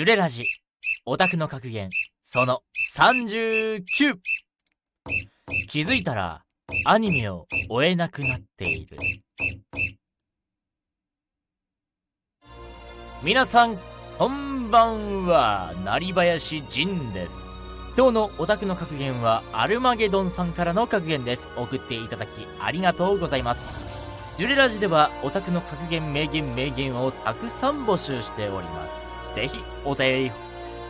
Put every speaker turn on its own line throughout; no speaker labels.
ジュレラジ、オタクの格言、その 39! 気づいたら、アニメを追えなくなっている。皆さん、こんばんは、成林仁です。今日のオタクの格言は、アルマゲドンさんからの格言です。送っていただき、ありがとうございます。ジュレラジでは、オタクの格言、名言、名言をたくさん募集しております。ぜひ、お便り、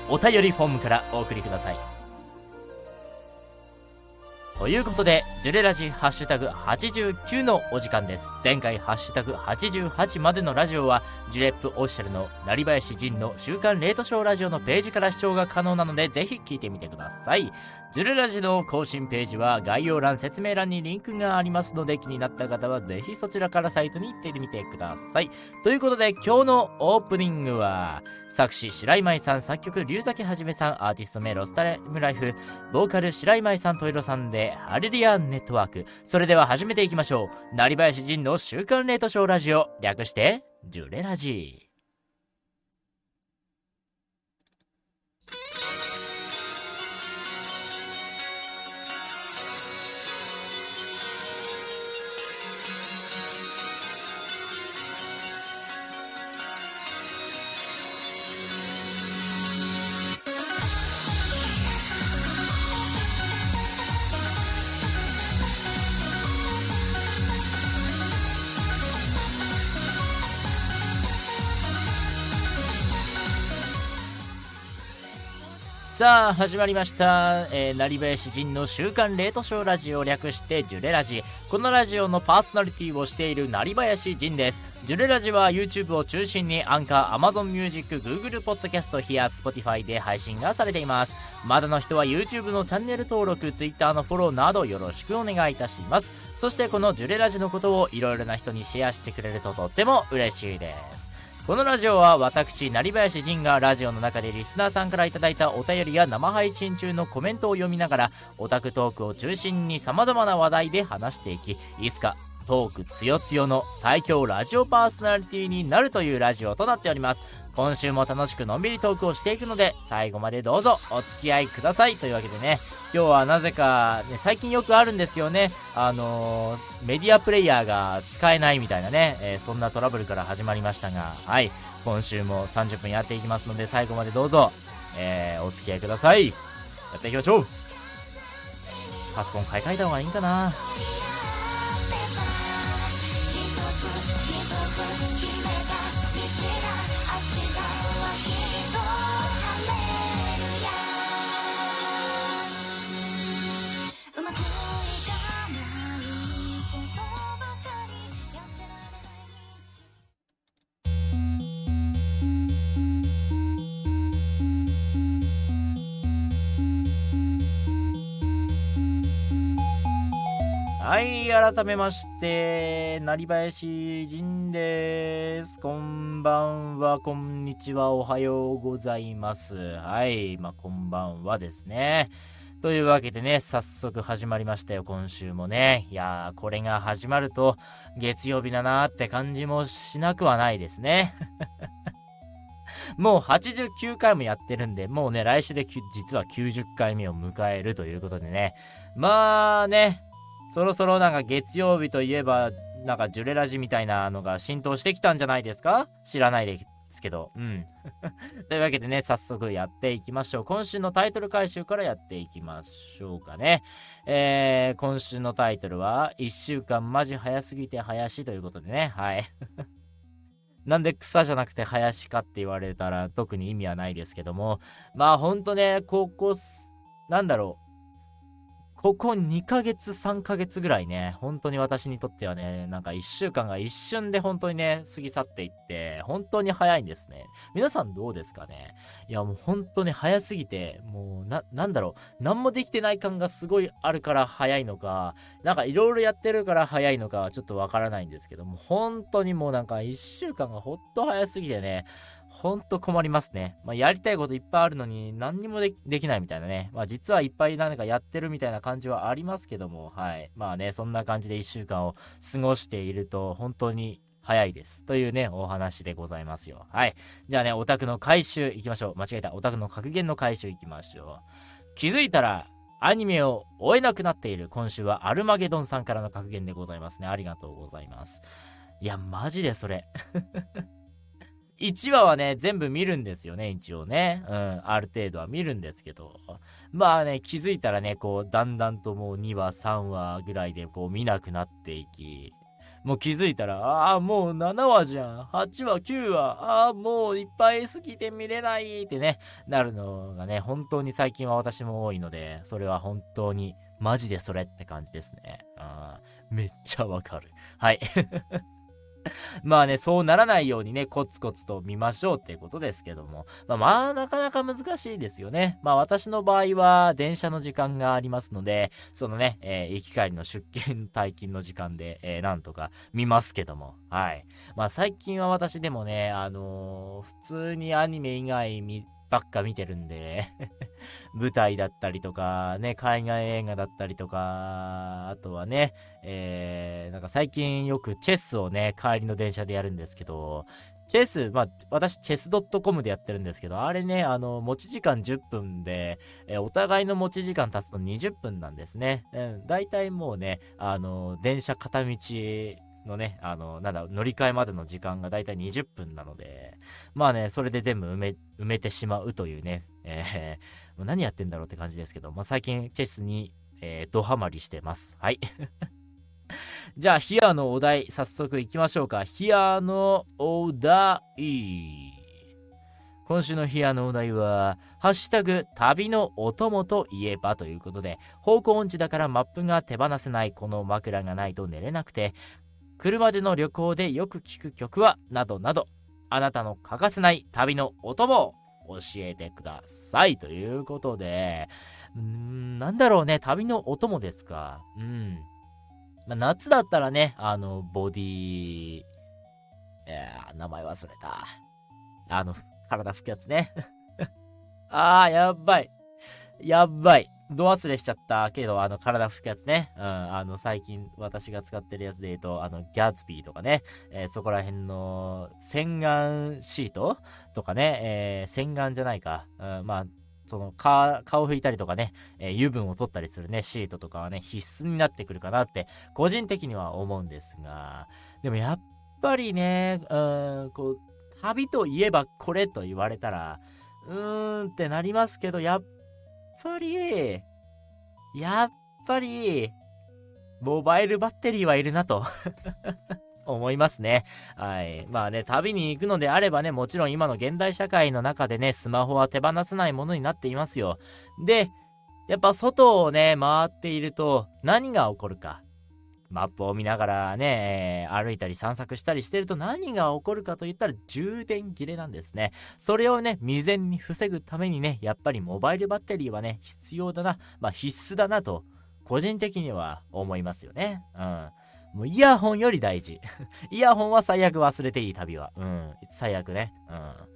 お便りフォームからお送りください。ということで、ジュレラジハッシュタグ89のお時間です。前回ハッシュタグ88までのラジオは、ジュレップオフィシャルの成林仁の週刊レートショーラジオのページから視聴が可能なので、ぜひ聞いてみてください。ジュレラジの更新ページは概要欄、説明欄にリンクがありますので、気になった方はぜひそちらからサイトに行ってみてください。ということで、今日のオープニングは、作詞白井舞さん、作曲龍崎はじめさん、アーティスト名ロスタレムライフ、ボーカル白井舞さん、といろさんで、ハレリアンネットワーク。それでは始めていきましょう。成林仁の週刊レートショーラジオ、略して、ジュレラジー。さあ、始まりました。えー、成林仁の週刊レートショーラジオを略してジュレラジ。このラジオのパーソナリティをしている成林仁です。ジュレラジは YouTube を中心にアンカー、Amazon Music、Google Podcast、ヒア、Spotify で配信がされています。まだの人は YouTube のチャンネル登録、Twitter のフォローなどよろしくお願いいたします。そしてこのジュレラジのことをいろいろな人にシェアしてくれるととっても嬉しいです。このラジオは私、成林仁がラジオの中でリスナーさんからいただいたお便りや生配信中のコメントを読みながら、オタクトークを中心に様々な話題で話していき、いつかトークつよつよの最強ラジオパーソナリティになるというラジオとなっております。今週も楽しくのんびりトークをしていくので、最後までどうぞお付き合いください。というわけでね、今日はなぜか、ね、最近よくあるんですよね。あのー、メディアプレイヤーが使えないみたいなね、えー、そんなトラブルから始まりましたが、はい、今週も30分やっていきますので、最後までどうぞ、えー、お付き合いください。やっていきましょうパソコン買い替えた方がいいんかなはい、改めまして、成林仁です。こんばんは、こんにちは、おはようございます。はい、まあ、こんばんはですね。というわけでね、早速始まりましたよ、今週もね。いやー、これが始まると、月曜日だなーって感じもしなくはないですね。もう89回もやってるんで、もうね、来週で実は90回目を迎えるということでね。まあね、そろそろなんか月曜日といえば、なんかジュレラジみたいなのが浸透してきたんじゃないですか？知らないですけど。うん。というわけでね、早速やっていきましょう。今週のタイトル回収からやっていきましょうかね。えー、今週のタイトルは、1週間マジ早すぎて林ということでね。はい。なんで草じゃなくて林かって言われたら特に意味はないですけども、まあほんとね、高校、なんだろう。ここ2ヶ月、3ヶ月ぐらいね、本当に私にとってはね、なんか1週間が一瞬で本当にね、過ぎ去っていって、本当に早いんですね。皆さんどうですかね？いやもう本当に早すぎて、もうな、なんだろう、何もできてない感がすごいあるから早いのか、なんかいろいろやってるから早いのかはちょっとわからないんですけども、本当にもうなんか1週間がほっと早すぎてね、ほんと困りますね。まあ、やりたいこといっぱいあるのに何にもできないみたいなね。まあ、実はいっぱい何かやってるみたいな感じはありますけども、はい。まあね、そんな感じで1週間を過ごしていると、本当に早いです。というね、お話でございますよ。はい。じゃあね、オタクの回収行きましょう。間違えた。オタクの格言の回収行きましょう。気づいたら、アニメを追えなくなっている。今週はアルマゲドンさんからの格言でございますね。ありがとうございます。いや、マジでそれ。1話はね、全部見るんですよね、一応ね。うん、ある程度は見るんですけど。まあね、気づいたらね、こう、だんだんともう2話、3話ぐらいでこう見なくなっていき、もう気づいたら、ああ、もう7話じゃん。8話、9話、ああ、もういっぱいすぎて見れないってね、なるのがね、本当に最近は私も多いので、それは本当に、マジでそれって感じですね。あめっちゃわかる。はい。まあね、そうならないようにね、コツコツと見ましょうっていうことですけども。まあまあ、なかなか難しいですよね。まあ私の場合は、電車の時間がありますので、そのね、えー、行き帰りの出勤退勤の時間で、えー、なんとか見ますけども。はい。まあ最近は私でもね、あのー、普通にアニメ以外見、ばっか見てるんで 舞台だったりとか、ね、海外映画だったりとか、あとはね、えー、なんか最近よくチェスをね、帰りの電車でやるんですけど、チェス、まあ、私、チェス .com でやってるんですけど、あれね、あの、持ち時間10分で、えお互いの持ち時間経つと20分なんですね。うん、大体もうね、あの、電車片道のね、あの、なんだ、乗り換えまでの時間がだいたい20分なので、まあね、それで全部埋め、埋めてしまうというね、えー、何やってんだろうって感じですけど、まあ最近チェスに、えー、ドハマりしてます。はい。じゃあ、ヒアのお題、早速行きましょうか。ヒアのお題。今週のヒアのお題は、ハッシュタグ、旅のお供といえばということで、方向音痴だからマップが手放せないこの枕がないと寝れなくて、車での旅行でよく聴く曲はなどなど、あなたの欠かせない旅のお供を教えてください。ということで、うん、なんだろうね、旅のお供ですか？うん。まあ、夏だったらね、あの、ボディえー、名前忘れた。あの、体拭くやつね。あー、やばい。やばい。ド忘れしちゃったけど、あの、体拭くやつね。うん、あの、最近私が使ってるやつで言うと、あの、ギャツビーとかね、えー、そこら辺の洗顔シート？とかね、えー、洗顔じゃないか。うん、まあ、その顔拭いたりとかね、えー、油分を取ったりするね、シートとかはね、必須になってくるかなって、個人的には思うんですが、でもやっぱりね、うん、こう、旅といえばこれと言われたら、うーんってなりますけど、やっぱり、やっぱり、モバイルバッテリーはいるなと 思いますね。はい。まあね、旅に行くのであればね、もちろん今の現代社会の中でね、スマホは手放せないものになっていますよ。で、やっぱ外をね、回っていると何が起こるか。マップを見ながらね、歩いたり散策したりしてると何が起こるかといったら充電切れなんですね。それをね、未然に防ぐためにね、やっぱりモバイルバッテリーはね、必要だな、まあ必須だなと、個人的には思いますよね。うん。もうイヤホンより大事。イヤホンは最悪忘れていい旅は。うん。最悪ね。うん。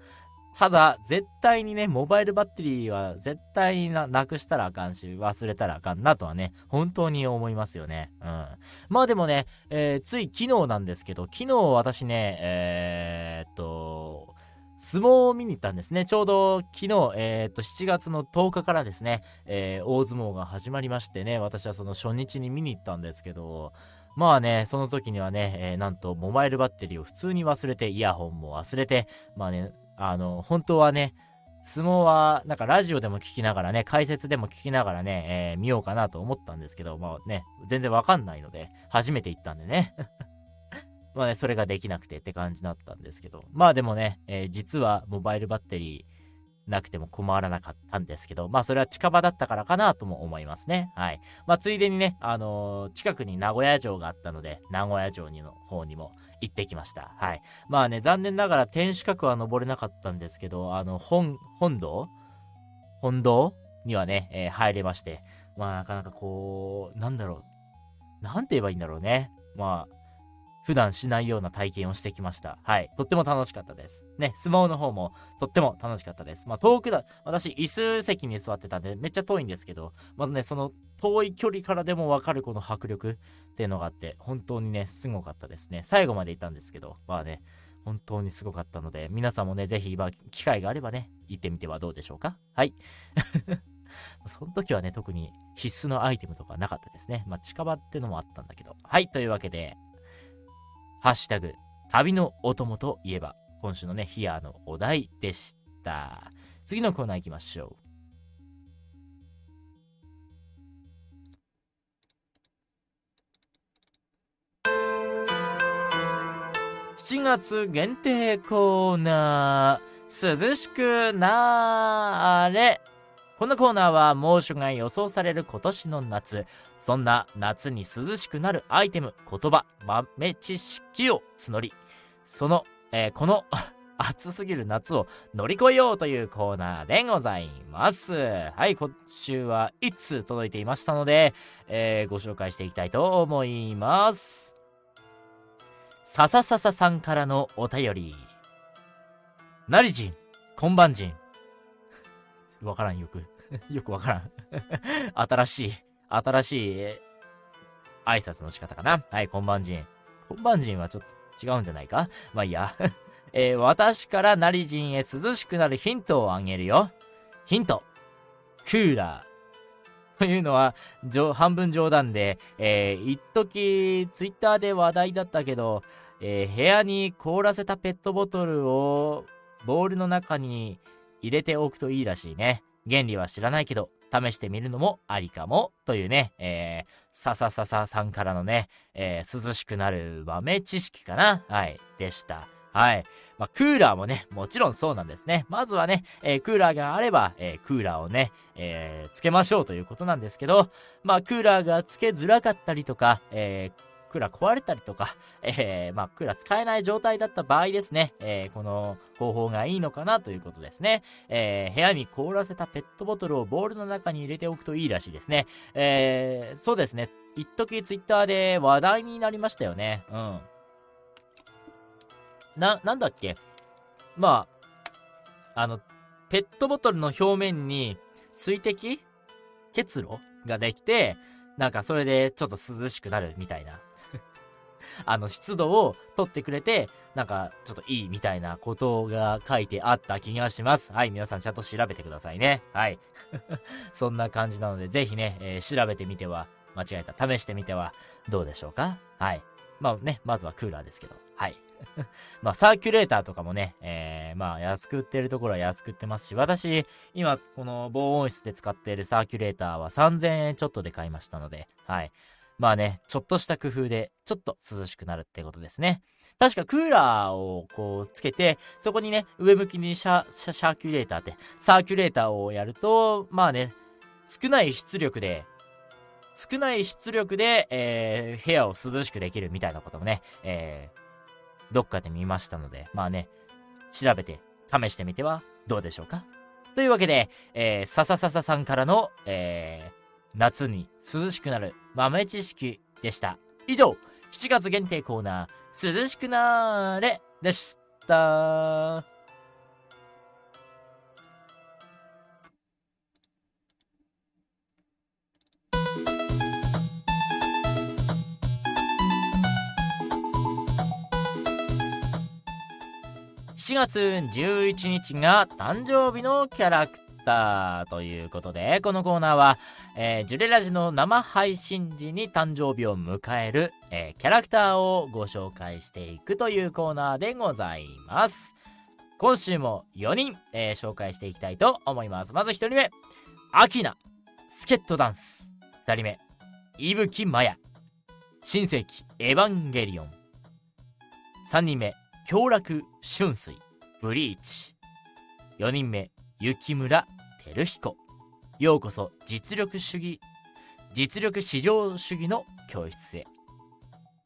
ただ、絶対にね、モバイルバッテリーは絶対な、なくしたらあかんし、忘れたらあかんなとはね、本当に思いますよね。うん。まあでもね、えー、つい昨日なんですけど、昨日私ね、えー、っと、相撲を見に行ったんですね。ちょうど昨日、えー、っと、7月の10日からですね、えー、大相撲が始まりましてね、私はその初日に見に行ったんですけど、まあね、その時にはね、えー、なんとモバイルバッテリーを普通に忘れて、イヤホンも忘れて、まあね、あの、本当はね、相撲は、なんかラジオでも聞きながらね、解説でも聞きながらね、えー、見ようかなと思ったんですけど、まあね、全然わかんないので、初めて行ったんでね。まあね、それができなくてって感じだったんですけど、まあでもね、えー、実はモバイルバッテリー、なくても困らなかったんですけど、まあそれは近場だったからかなとも思いますね。はい。まあついでにね、あのー、近くに名古屋城があったので、名古屋城にの方にも行ってきました。はい。まあね、残念ながら天守閣は登れなかったんですけど、あの、本、本堂？本堂にはね、えー、入れまして、まあなかなかこう、なんだろう、なんて言えばいいんだろうね。まあ、普段しないような体験をしてきました。はい。とっても楽しかったです。ね、相撲の方もとっても楽しかったです。まあ、遠くだ、私、椅子席に座ってたんで、めっちゃ遠いんですけど、まずね、その遠い距離からでもわかるこの迫力っていうのがあって、本当にね、すごかったですね。最後まで行ったんですけど、まあね、本当にすごかったので、皆さんもね、ぜひ、まあ、機会があればね、行ってみてはどうでしょうか？はい。その時はね、特に必須のアイテムとかなかったですね。まあ、近場ってのもあったんだけど。はい、というわけで、ハッシュタグ、旅のお供といえば、今週のね、ヒアのお題でした。次のコーナー行きましょう。7月限定コーナー、涼しくなーれ。このコーナーは猛暑が予想される今年の夏、そんな夏に涼しくなるアイテム、言葉、豆知識を募り、その、えー、この 暑すぎる夏を乗り越えようというコーナーでございます。はい、今週は1通届いていましたので、えー、ご紹介していきたいと思います。さささささんからのお便り。なりじん、こんばんじん。わからんよく。よくわからん。新しい。新しい挨拶の仕方かな。はい、こんばんじん。こんばんじんはちょっと違うんじゃないか？まあいいや。えー、私からなりじんへ涼しくなるヒントをあげるよ。ヒント。クーラー。というのは、半分冗談で、えー、一時ツイッターで話題だったけど、えー、部屋に凍らせたペットボトルをボールの中に入れておくといいらしいね。原理は知らないけど、試してみるのもありかも、というね、えー、さささささんからのね、えー、涼しくなる豆知識かなはい、でした。はい。まあ、クーラーもね、もちろんそうなんですね。まずはね、えー、クーラーがあれば、えー、クーラーをね、えー、つけましょうということなんですけど、まあ、クーラーがつけづらかったりとか、えー、クーラー壊れたりとか、えー、まあ、クーラー使えない状態だった場合ですね、えー、この方法がいいのかなということですね。えー、部屋に凍らせたペットボトルをボールの中に入れておくといいらしいですね。えー、そうですね。一時ツイッターで話題になりましたよね。うん。な、なんだっけ？まあ、あの、ペットボトルの表面に水滴？結露？ができて、なんかそれでちょっと涼しくなるみたいなあの、湿度を取ってくれて、なんか、ちょっといいみたいなことが書いてあった気がします。はい、皆さんちゃんと調べてくださいね。はい。そんな感じなので、ぜひね、えー、調べてみては、間違えた、試してみてはどうでしょうか？はい。まあね、まずはクーラーですけど。はい。まあ、サーキュレーターとかもね、えー、まあ、安く売ってるところは安く売ってますし、私、今、この防音室で使っているサーキュレーターは3000円ちょっとで買いましたので、はい。まあね、ちょっとした工夫で、ちょっと涼しくなるってことですね。確かクーラーをこうつけて、そこにね、上向きにシャ、シャ、シャーキュレーターって、サーキュレーターをやると、まあね、少ない出力で、少ない出力で、えー、部屋を涼しくできるみたいなこともね、えー、どっかで見ましたので、まあね、調べて、試してみてはどうでしょうかというわけで、えー、さささささんからの、えー、夏に涼しくなる豆知識でした。以上、7月限定コーナー、涼しくなーれでした。7月11日が誕生日のキャラクターということで、このコーナーは、えー、ジュレラジの生配信時に誕生日を迎える、えー、キャラクターをご紹介していくというコーナーでございます。今週も4人、えー、紹介していきたいと思います。まず1人目、アキナ、スケットダンス。2人目、伊吹マヤ、新世紀エヴァンゲリオン。3人目、京楽春水、ブリーチ。4人目、雪村照彦。ようこそ実力主義、実力至上主義の教室へ。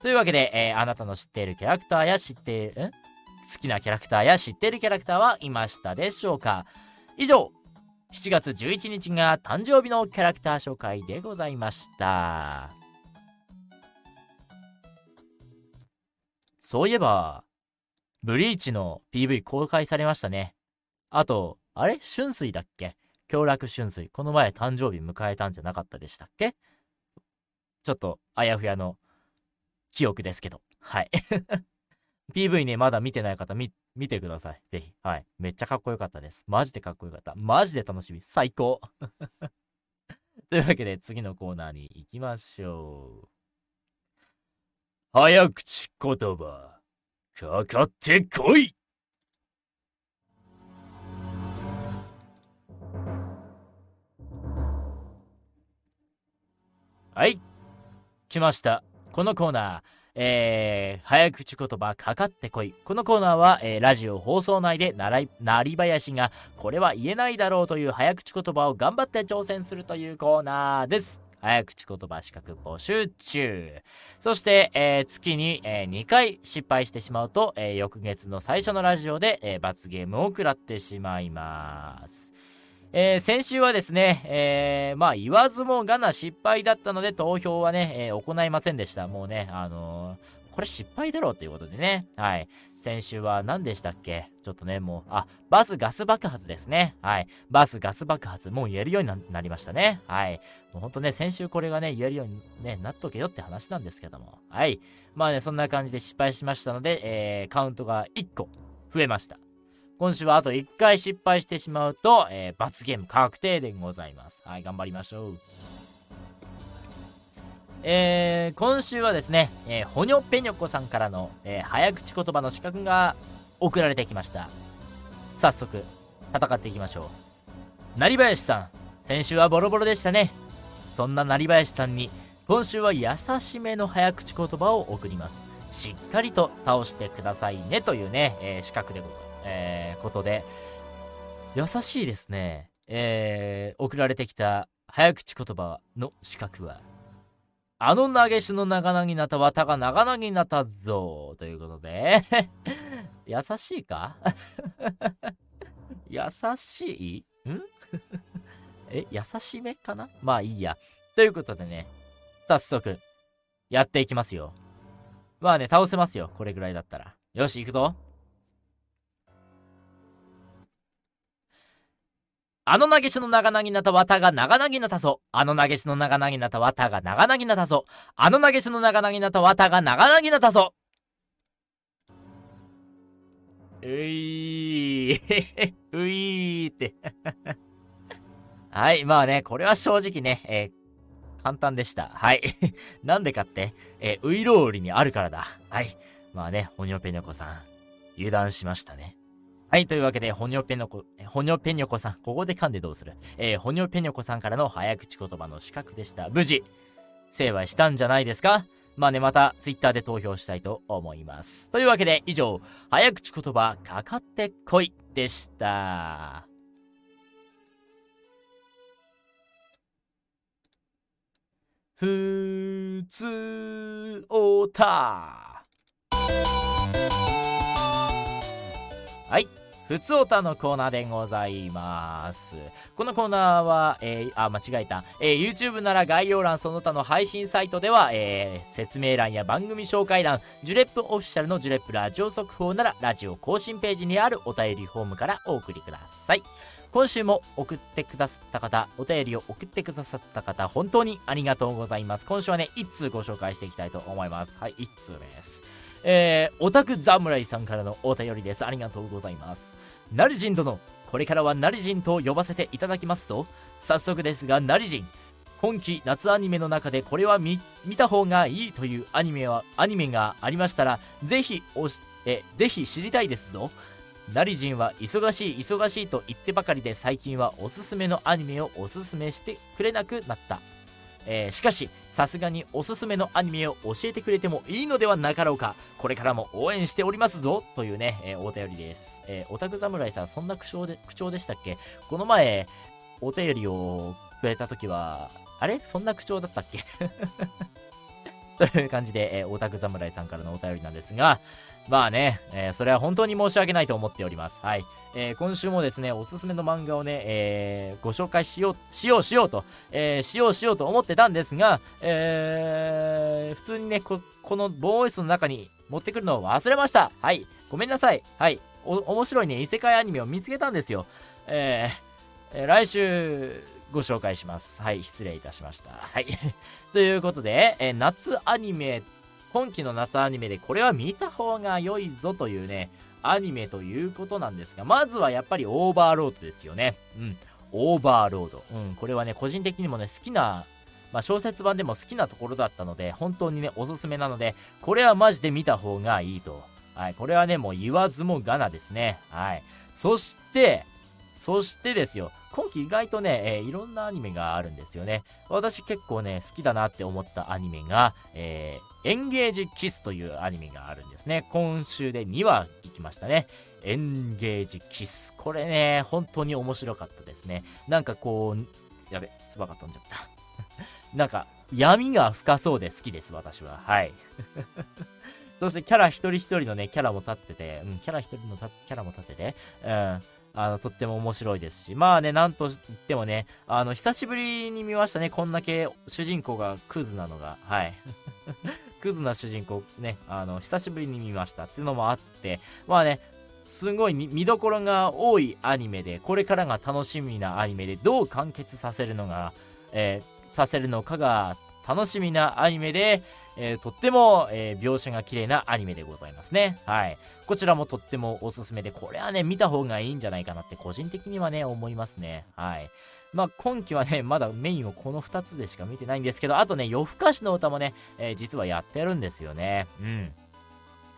というわけで、えー、あなたの知っているキャラクターや知っている、ん？好きなキャラクターや知っているキャラクターはいましたでしょうか？以上、7月11日が誕生日のキャラクター紹介でございました。そういえば、ブリーチの PV 公開されましたね。あと、あれ？春水だっけ？強楽春水。この前誕生日迎えたんじゃなかったでしたっけ？ちょっと、あやふやの記憶ですけど。はい。PV ね、まだ見てない方、見、見てください。ぜひ。はい。めっちゃかっこよかったです。マジでかっこよかった。マジで楽しみ。最高。というわけで、次のコーナーに行きましょう。早口言葉、かかってこいはい。来ました。このコーナー。えー、早口言葉かかってこい。このコーナーは、えー、ラジオ放送内でならなり林が、これは言えないだろうという早口言葉を頑張って挑戦するというコーナーです。早口言葉資格募集中。そして、えー、月に、えー、2回失敗してしまうと、えー、翌月の最初のラジオで、え罰ゲームを食らってしまいます。えー、先週はですね、えー、まあ言わずもがな失敗だったので投票はね、えー、行いませんでした。もうね、あのこれ失敗だろうということでね。はい。先週は何でしたっけ？ちょっとね、もう、あ、バスガス爆発ですね。はい。バスガス爆発、もう言えるようになりましたね。はい。もうほんとね、先週これがね、言えるように、ね、なっとけよって話なんですけども。はい。まあね、そんな感じで失敗しましたので、えー、カウントが1個増えました。今週はあと1回失敗してしまうと、えー、罰ゲーム確定でございます。はい、頑張りましょう。えー、今週はですね、えー、ほにょぺにょこさんからの、えー、早口言葉の資格が送られてきました。早速、戦っていきましょう。成林さん、先週はボロボロでしたね。そんな成林さんに、今週は優しめの早口言葉を送ります。しっかりと倒してくださいねというね、えー、資格でございます。えー、ことで、優しいですね。えー、送られてきた早口言葉の資格は、あの投げしの長々になったが長々になたぞということで、優しいか？優しい？ん？え、優しめかな？まあいいや。ということでね、早速、やっていきますよ。まあね、倒せますよ。これぐらいだったら。よし、行くぞ。あの投げしの長々なた綿が長々なたぞ。あの投げしの長々なた綿が長々なたぞ。あの投げしの長々なた綿が長々なたぞ。ういー、ういーってはい、まあね、これは正直ね、えー、簡単でした。はい。なんでかって、えー、ウイローリにあるからだ。はい。まあね、ほにょぺにょこさん、油断しましたね。はい、というわけで、ほにょぺのこ、ほにょぺにょこさん、ここで噛んでどうする？えー、ほにょぺにょこさんからの早口言葉の資格でした。無事、成敗したんじゃないですか？まあね、また、ツイッターで投票したいと思います。というわけで、以上、早口言葉かかってこいでした。ふつおた。はい。ふつおたのコーナーでございます。このコーナーは、えー、あ、間違えた。えー、YouTube なら概要欄その他の配信サイトでは、えー、説明欄や番組紹介欄、ジュレップオフィシャルのジュレップラジオ速報なら、ラジオ更新ページにあるお便りフォームからお送りください。今週も送ってくださった方、お便りを送ってくださった方、本当にありがとうございます。今週はね、1通ご紹介していきたいと思います。はい、1通です。えー、オタク侍さんからのお便りです。ありがとうございます。ナリジン殿、これからはナリジンと呼ばせていただきますぞ。早速ですが、ナリジン。今季夏アニメの中でこれは見た方がいいというアニメは、アニメがありましたら、ぜひおし、え、ぜひ知りたいですぞ。ナリジンは忙しい忙しいと言ってばかりで最近はおすすめのアニメをおすすめしてくれなくなった。えー、しかし、さすがにおすすめのアニメを教えてくれてもいいのではなかろうか。これからも応援しておりますぞ。というね、えー、お便りです。えー、オタク侍さん、そんな口調で、口調でしたっけ？この前、お便りをくれた時は、あれ？そんな口調だったっけ？という感じで、えー、オタク侍さんからのお便りなんですが、まあね、えー、それは本当に申し訳ないと思っております。はい。えー、今週もですね、おすすめの漫画をね、えー、ご紹介しよう、しようしようと、えー、しようしようと思ってたんですが、えー、普通にね、こ、このボーイスの中に持ってくるのを忘れました。はい。ごめんなさい。はい。お、面白いね、異世界アニメを見つけたんですよ。えー、えー、来週、ご紹介します。はい。失礼いたしました。はい。ということで、えー、夏アニメ、今期の夏アニメでこれは見た方が良いぞというね、アニメということなんですが、まずはやっぱりオーバーロードですよね。うん。オーバーロード。うん。これはね、個人的にもね、好きな、まあ、小説版でも好きなところだったので、本当にね、おすすめなので、これはマジで見た方がいいと。はい。これはね、もう言わずもがなですね。はい。そして、そしてですよ、今季意外とね、えー、いろんなアニメがあるんですよね。私結構ね、好きだなって思ったアニメが、えー、エンゲージキスというアニメがあるんですね。今週で2話行きましたね。エンゲージキス。これね、本当に面白かったですね。なんかこう、やべ、つばが飛んじゃった。なんか、闇が深そうで好きです、私は。はい。そしてキャラ一人一人のね、キャラも立ってて、うん、キャラ一人のキャラも立ってて、うん、あの、とっても面白いですし、まあね、なんと言ってもね、あの、久しぶりに見ましたね、こんだけ主人公がクズなのが、はい。クズな主人公ね、あの、久しぶりに見ましたっていうのもあって、まあね、すごい見どころが多いアニメで、これからが楽しみなアニメで、どう完結させるのが、えー、させるのかが楽しみなアニメで、えー、とっても、えー、描写が綺麗なアニメでございますね。はい。こちらもとってもおすすめで、これはね、見た方がいいんじゃないかなって個人的にはね、思いますね。はい。まあ、今期はね、まだメインをこの2つでしか見てないんですけど、あとね、夜更かしの歌もね、えー、実はやってるんですよね。うん。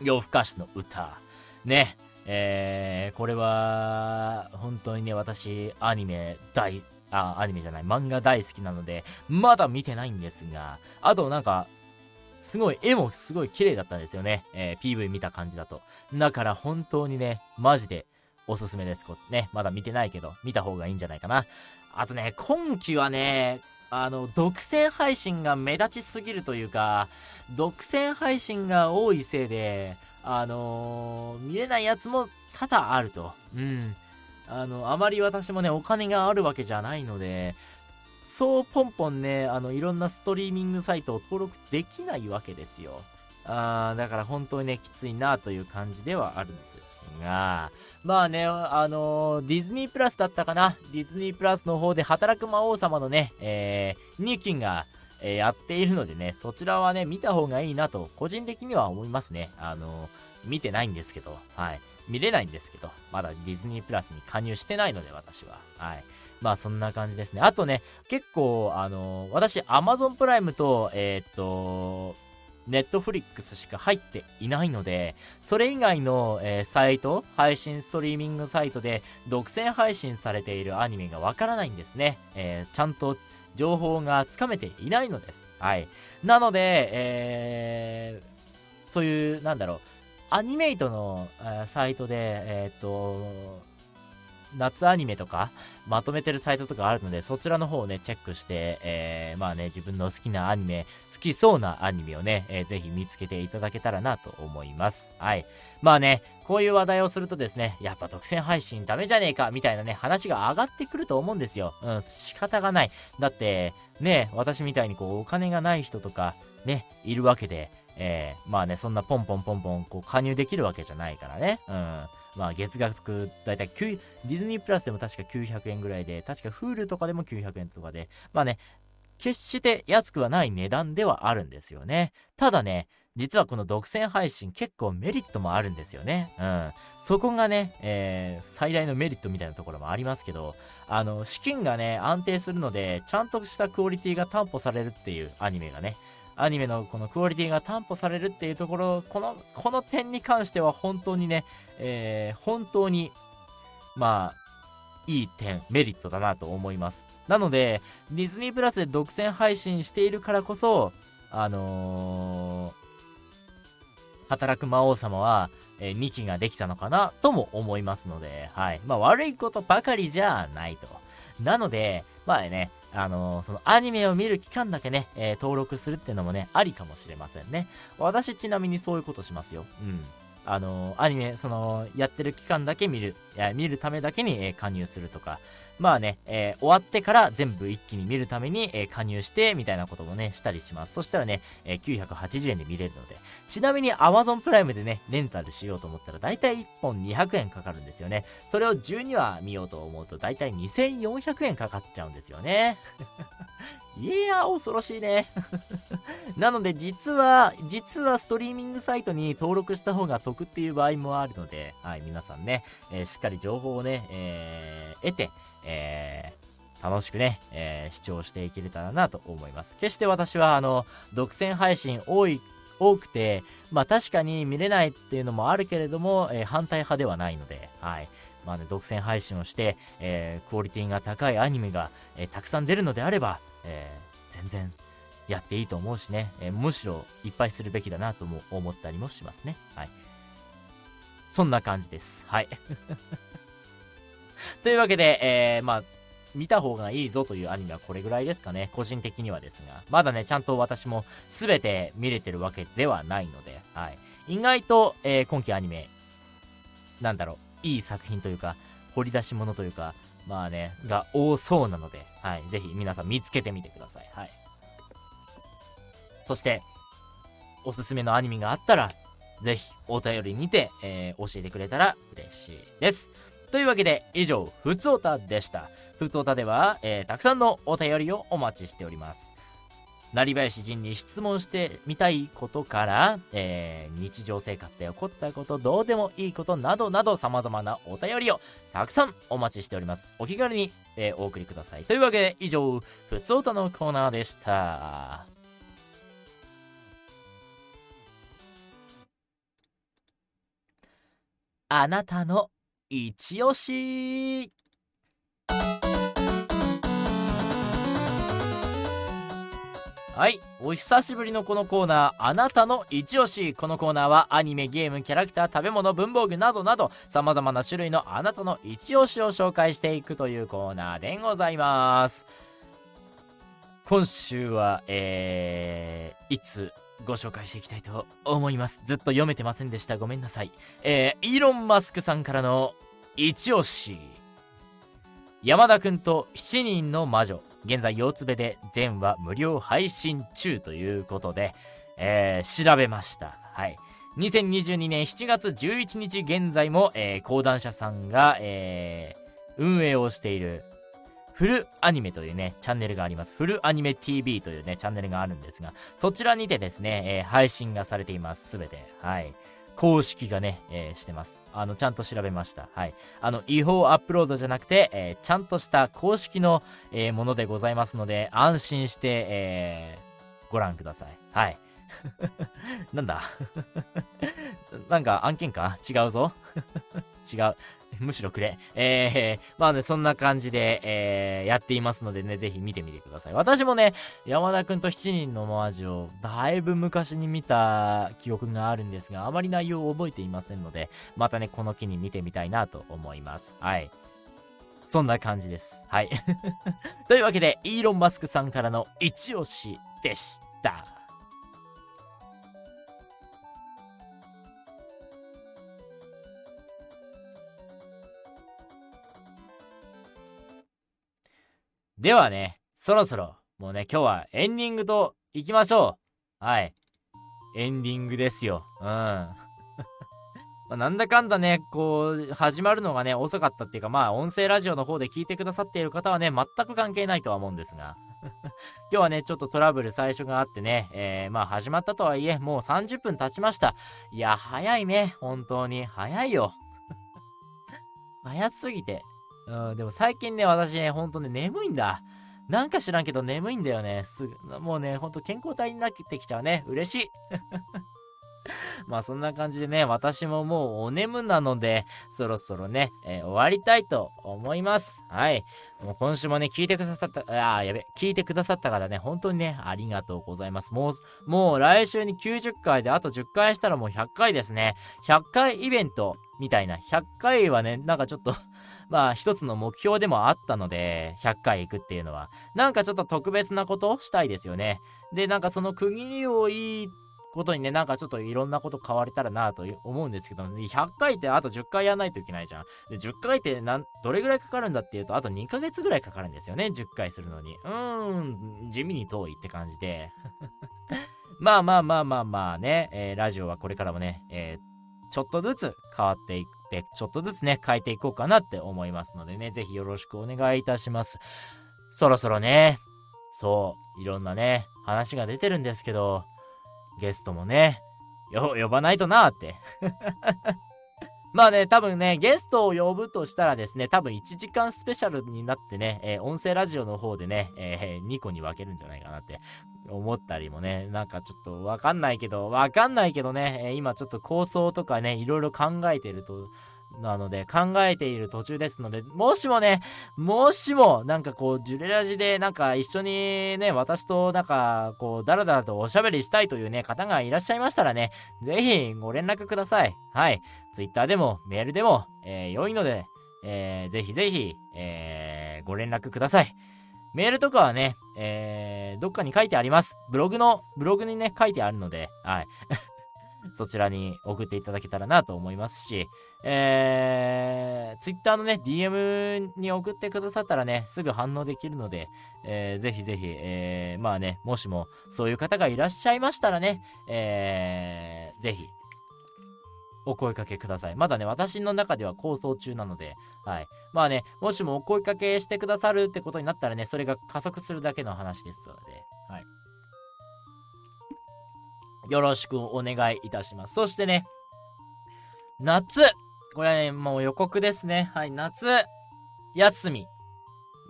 夜更かしの歌。ね。えー、これは、本当にね、私、アニメ大、あ、アニメじゃない、漫画大好きなので、まだ見てないんですが、あとなんか、すごい、絵もすごい綺麗だったんですよね。えー、PV 見た感じだと。だから本当にね、マジでおすすめです。こね、まだ見てないけど、見た方がいいんじゃないかな。あとね、今期はね、あの、独占配信が目立ちすぎるというか、独占配信が多いせいで、あのー、見れないやつも多々あると。うん。あの、あまり私もね、お金があるわけじゃないので、そうポンポンね、あの、いろんなストリーミングサイトを登録できないわけですよ。あだから本当にね、きついなという感じではあるんですが、まあね、あのー、ディズニープラスだったかなディズニープラスの方で働く魔王様のね、えー、ニキンが、えー、やっているのでね、そちらはね、見た方がいいなと、個人的には思いますね。あのー、見てないんですけど、はい。見れないんですけど、まだディズニープラスに加入してないので、私は。はい。まあそんな感じですね。あとね、結構、あのー、私、アマゾンプライムと、えー、っと、ネットフリックスしか入っていないので、それ以外の、えー、サイト、配信ストリーミングサイトで独占配信されているアニメがわからないんですね。えー、ちゃんと情報がつかめていないのです。はい。なので、えー、そういう、なんだろう、アニメイトの、えー、サイトで、えっと、夏アニメとか、まとめてるサイトとかあるので、そちらの方をね、チェックして、えー、まあね、自分の好きなアニメ、好きそうなアニメをね、えー、ぜひ見つけていただけたらなと思います。はい。まあね、こういう話題をするとですね、やっぱ独占配信ダメじゃねえか、みたいなね、話が上がってくると思うんですよ。うん、仕方がない。だって、ね、私みたいにこう、お金がない人とか、ね、いるわけで、えー、まあね、そんなポンポンポンポン、こう、加入できるわけじゃないからね。うん。まあ、月額、だいたい9、ディズニープラスでも確か900円ぐらいで、確か Hulu とかでも900円とかで、まあね、決して安くはない値段ではあるんですよね。ただね、実はこの独占配信結構メリットもあるんですよね。うん。そこがね、えー、最大のメリットみたいなところもありますけど、あの、資金がね、安定するので、ちゃんとしたクオリティが担保されるっていうアニメがね、アニメのこのクオリティが担保されるっていうところ、この、この点に関しては本当にね、えー、本当に、まあ、いい点、メリットだなと思います。なので、ディズニープラスで独占配信しているからこそ、あのー、働く魔王様は、えー、2期ができたのかなとも思いますので、はい。まあ悪いことばかりじゃないと。なので、まあね、あのー、そのアニメを見る期間だけね、えー、登録するっていうのもね、ありかもしれませんね。私ちなみにそういうことしますよ。うん。あのアニメ、その、やってる期間だけ見る、見るためだけに、え、加入するとか、まあね、えー、終わってから全部一気に見るために、えー、加入して、みたいなこともね、したりします。そしたらね、えー、980円で見れるので。ちなみに Amazon プライムでね、レンタルしようと思ったら、だいたい1本200円かかるんですよね。それを12話見ようと思うと、だいたい2400円かかっちゃうんですよね。いやー、恐ろしいね。なので、実は、実はストリーミングサイトに登録した方が得っていう場合もあるので、はい、皆さんね、えー、しっかり情報をね、えー、得て、えー、楽しくね、えー、視聴していけれたらなと思います。決して私は、あの、独占配信多い、多くて、まあ確かに見れないっていうのもあるけれども、えー、反対派ではないので、はい。まあね、独占配信をして、えー、クオリティが高いアニメが、えー、たくさん出るのであれば、えー、全然やっていいと思うしね、えむしろいっぱいするべきだなとも思ったりもしますね。はい。そんな感じです。はい。というわけで、えー、まあ、見た方がいいぞというアニメはこれぐらいですかね。個人的にはですが。まだね、ちゃんと私も全て見れてるわけではないので、はい。意外と、えー、今期アニメ、なんだろう、いい作品というか、掘り出し物というか、まあね、が多そうなので、はい。ぜひ皆さん見つけてみてください。はい。そして、おすすめのアニメがあったら、ぜひお便りにて、えー、教えてくれたら嬉しいです。というわけで、以上、ふつおたでした。ふつおたでは、えー、たくさんのお便りをお待ちしております。成林仁に質問してみたいことから、えー、日常生活で起こったこと、どうでもいいことなどなど様々なお便りをたくさんお待ちしております。お気軽に、えー、お送りください。というわけで、以上、ふつおたのコーナーでした。あなたの一押しはい。お久しぶりのこのコーナー、あなたの一押し。このコーナーはアニメ、ゲーム、キャラクター、食べ物、文房具などなど、様々な種類のあなたの一押しを紹介していくというコーナーでございます。今週は、えー、いつご紹介していきたいと思います。ずっと読めてませんでした。ごめんなさい。えー、イーロン・マスクさんからの一押し。山田くんと7人の魔女。現在、四つ目で全話無料配信中ということで、えー、調べました。はい。2022年7月11日現在も、えー、講談社さんが、えー、運営をしている、フルアニメというね、チャンネルがあります。フルアニメ TV というね、チャンネルがあるんですが、そちらにてですね、えー、配信がされています。すべて。はい。公式がね、えー、してます。あの、ちゃんと調べました。はい。あの、違法アップロードじゃなくて、えー、ちゃんとした公式の、えー、ものでございますので、安心して、えご覧ください。はい。なんだ？なんか案件か？違うぞ 違う。むしろくれ。えー、まあね、そんな感じで、えー、やっていますのでね、ぜひ見てみてください。私もね、山田くんと7人のマージを、だいぶ昔に見た記憶があるんですが、あまり内容を覚えていませんので、またね、この機に見てみたいなと思います。はい。そんな感じです。はい。というわけで、イーロン・マスクさんからの一押しでした。ではね、そろそろ、もうね、今日はエンディングと行きましょう。はい。エンディングですよ。うん。ま、なんだかんだね、こう、始まるのがね、遅かったっていうか、まあ、音声ラジオの方で聞いてくださっている方はね、全く関係ないとは思うんですが。今日はね、ちょっとトラブル最初があってね、えー、まあ始まったとはいえ、もう30分経ちました。いや、早いね、本当に。早いよ。早すぎて。うん、でも最近ね、私ね、ほんとね、眠いんだ。なんか知らんけど眠いんだよね。すぐ、もうね、ほんと健康体になってきちゃうね。嬉しい。まあそんな感じでね、私ももうお眠なので、そろそろね、えー、終わりたいと思います。はい。もう今週もね、聞いてくださった、ああ、やべ、聞いてくださった方ね、本当にね、ありがとうございます。もう、もう来週に90回で、あと10回したらもう100回ですね。100回イベントみたいな。100回はね、なんかちょっとまあ一つの目標でもあったので、100回行くっていうのは。なんかちょっと特別なことをしたいですよね。で、なんかその区切りをいいことにね、なんかちょっといろんなこと変われたらなと思うんですけど、100回ってあと10回やらないといけないじゃん。で、10回ってなんどれぐらいかかるんだっていうと、あと2ヶ月ぐらいかかるんですよね、10回するのに。うーん、地味に遠いって感じで。まあまあまあまあまあね、えー、ラジオはこれからもね、えー、ちょっとずつ変わっていって、ちょっとずつね、変えていこうかなって思いますのでね、ぜひよろしくお願いいたします。そろそろね、そう、いろんなね、話が出てるんですけど、ゲストもね、よ、呼ばないとなーって。まあね、多分ね、ゲストを呼ぶとしたらですね、多分1時間スペシャルになってね、えー、音声ラジオの方でね、えー、2個に分けるんじゃないかなって。思ったりもね、なんかちょっとわかんないけど、わかんないけどね、今ちょっと構想とかね、いろいろ考えてると、なので考えている途中ですので、もしもね、もしもなんかこう、ジュレラジでなんか一緒にね、私となんかこう、ダラダラとおしゃべりしたいというね、方がいらっしゃいましたらね、ぜひご連絡ください。はい。ツイッターでもメールでも、えー、良いので、えー、ぜひぜひ、えー、ご連絡ください。メールとかはね、えー、どっかに書いてあります。ブログの、ブログにね、書いてあるので、はい。そちらに送っていただけたらなと思いますし、えー、Twitter のね、DM に送ってくださったらね、すぐ反応できるので、えー、ぜひぜひ、えー、まあね、もしもそういう方がいらっしゃいましたらね、えー、ぜひ、お声かけください。まだね、私の中では構想中なので、はい。まあね、もしもお声かけしてくださるってことになったらね、それが加速するだけの話ですので、はい。よろしくお願いいたします。そしてね、夏これはね、もう予告ですね。はい、夏休み。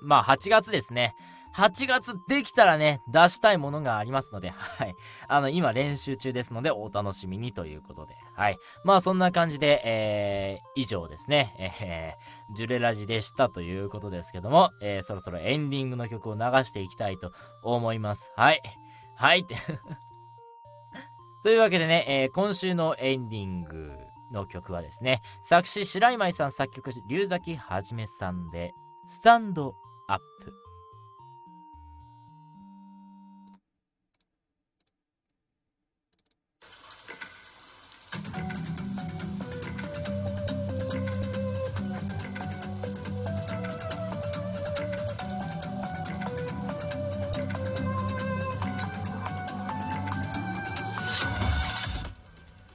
まあ、8月ですね。8月できたらね、出したいものがありますので、はい。あの、今練習中ですので、お楽しみにということで、はい。まあ、そんな感じで、えー、以上ですね、えー、ジュレラジでしたということですけども、えー、そろそろエンディングの曲を流していきたいと思います。はい。はい。というわけでね、えー、今週のエンディングの曲はですね、作詞白井舞さん作曲龍崎はじめさんで、スタンドアップ。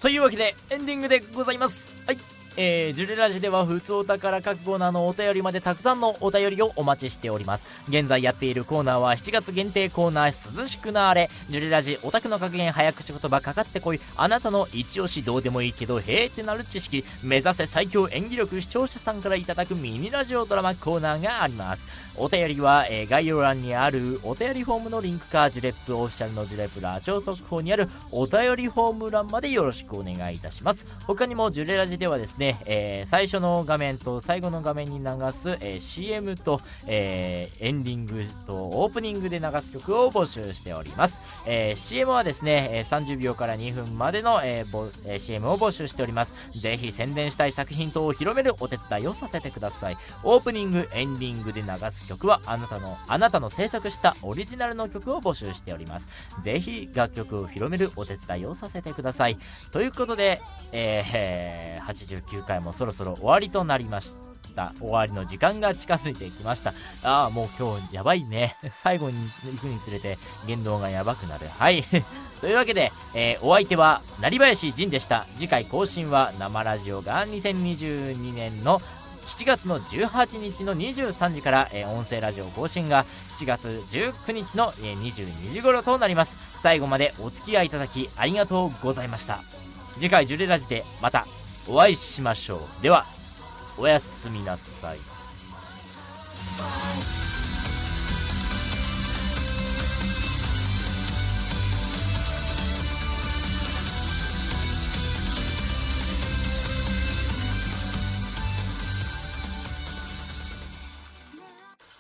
というわけで、エンディングでございます。えー、ジュレラジでは普通お宝各コーナーのお便りまでたくさんのお便りをお待ちしております。現在やっているコーナーは7月限定コーナー涼しくなーれ。ジュレラジオタクの格言早口言葉かかってこい。あなたの一押しどうでもいいけど、へーってなる知識。目指せ最強演技力視聴者さんからいただくミニラジオドラマコーナーがあります。お便りは、えー、概要欄にあるお便りフォームのリンクか、ジュレップオフィシャルのジュレップラジオ速報にあるお便りフォーム欄までよろしくお願いいたします。他にもジュレラジではですね、えー、最初の画面と最後の画面に流す、えー、CM と、えエンディングとオープニングで流す曲を募集しております。え CM はですね、30秒から2分までの、えー、CM を募集しております。ぜひ宣伝したい作品等を広めるお手伝いをさせてください。オープニング、エンディングで流す曲はあなたの、あなたの制作したオリジナルの曲を募集しております。ぜひ楽曲を広めるお手伝いをさせてください。ということで、えー、89回もそろそろ終わりとなりました。終わりの時間が近づいてきました。ああ、もう今日やばいね。最後に行くにつれて言動がやばくなる。はい。というわけで、えー、お相手は、成林仁でした。次回更新は生ラジオが2022年の7月の18日の23時から、えー、音声ラジオ更新が7月19日の、えー、22時頃となります最後までお付き合いいただきありがとうございました次回ジュレラジでまたお会いしましょう。ではおやすみなさい。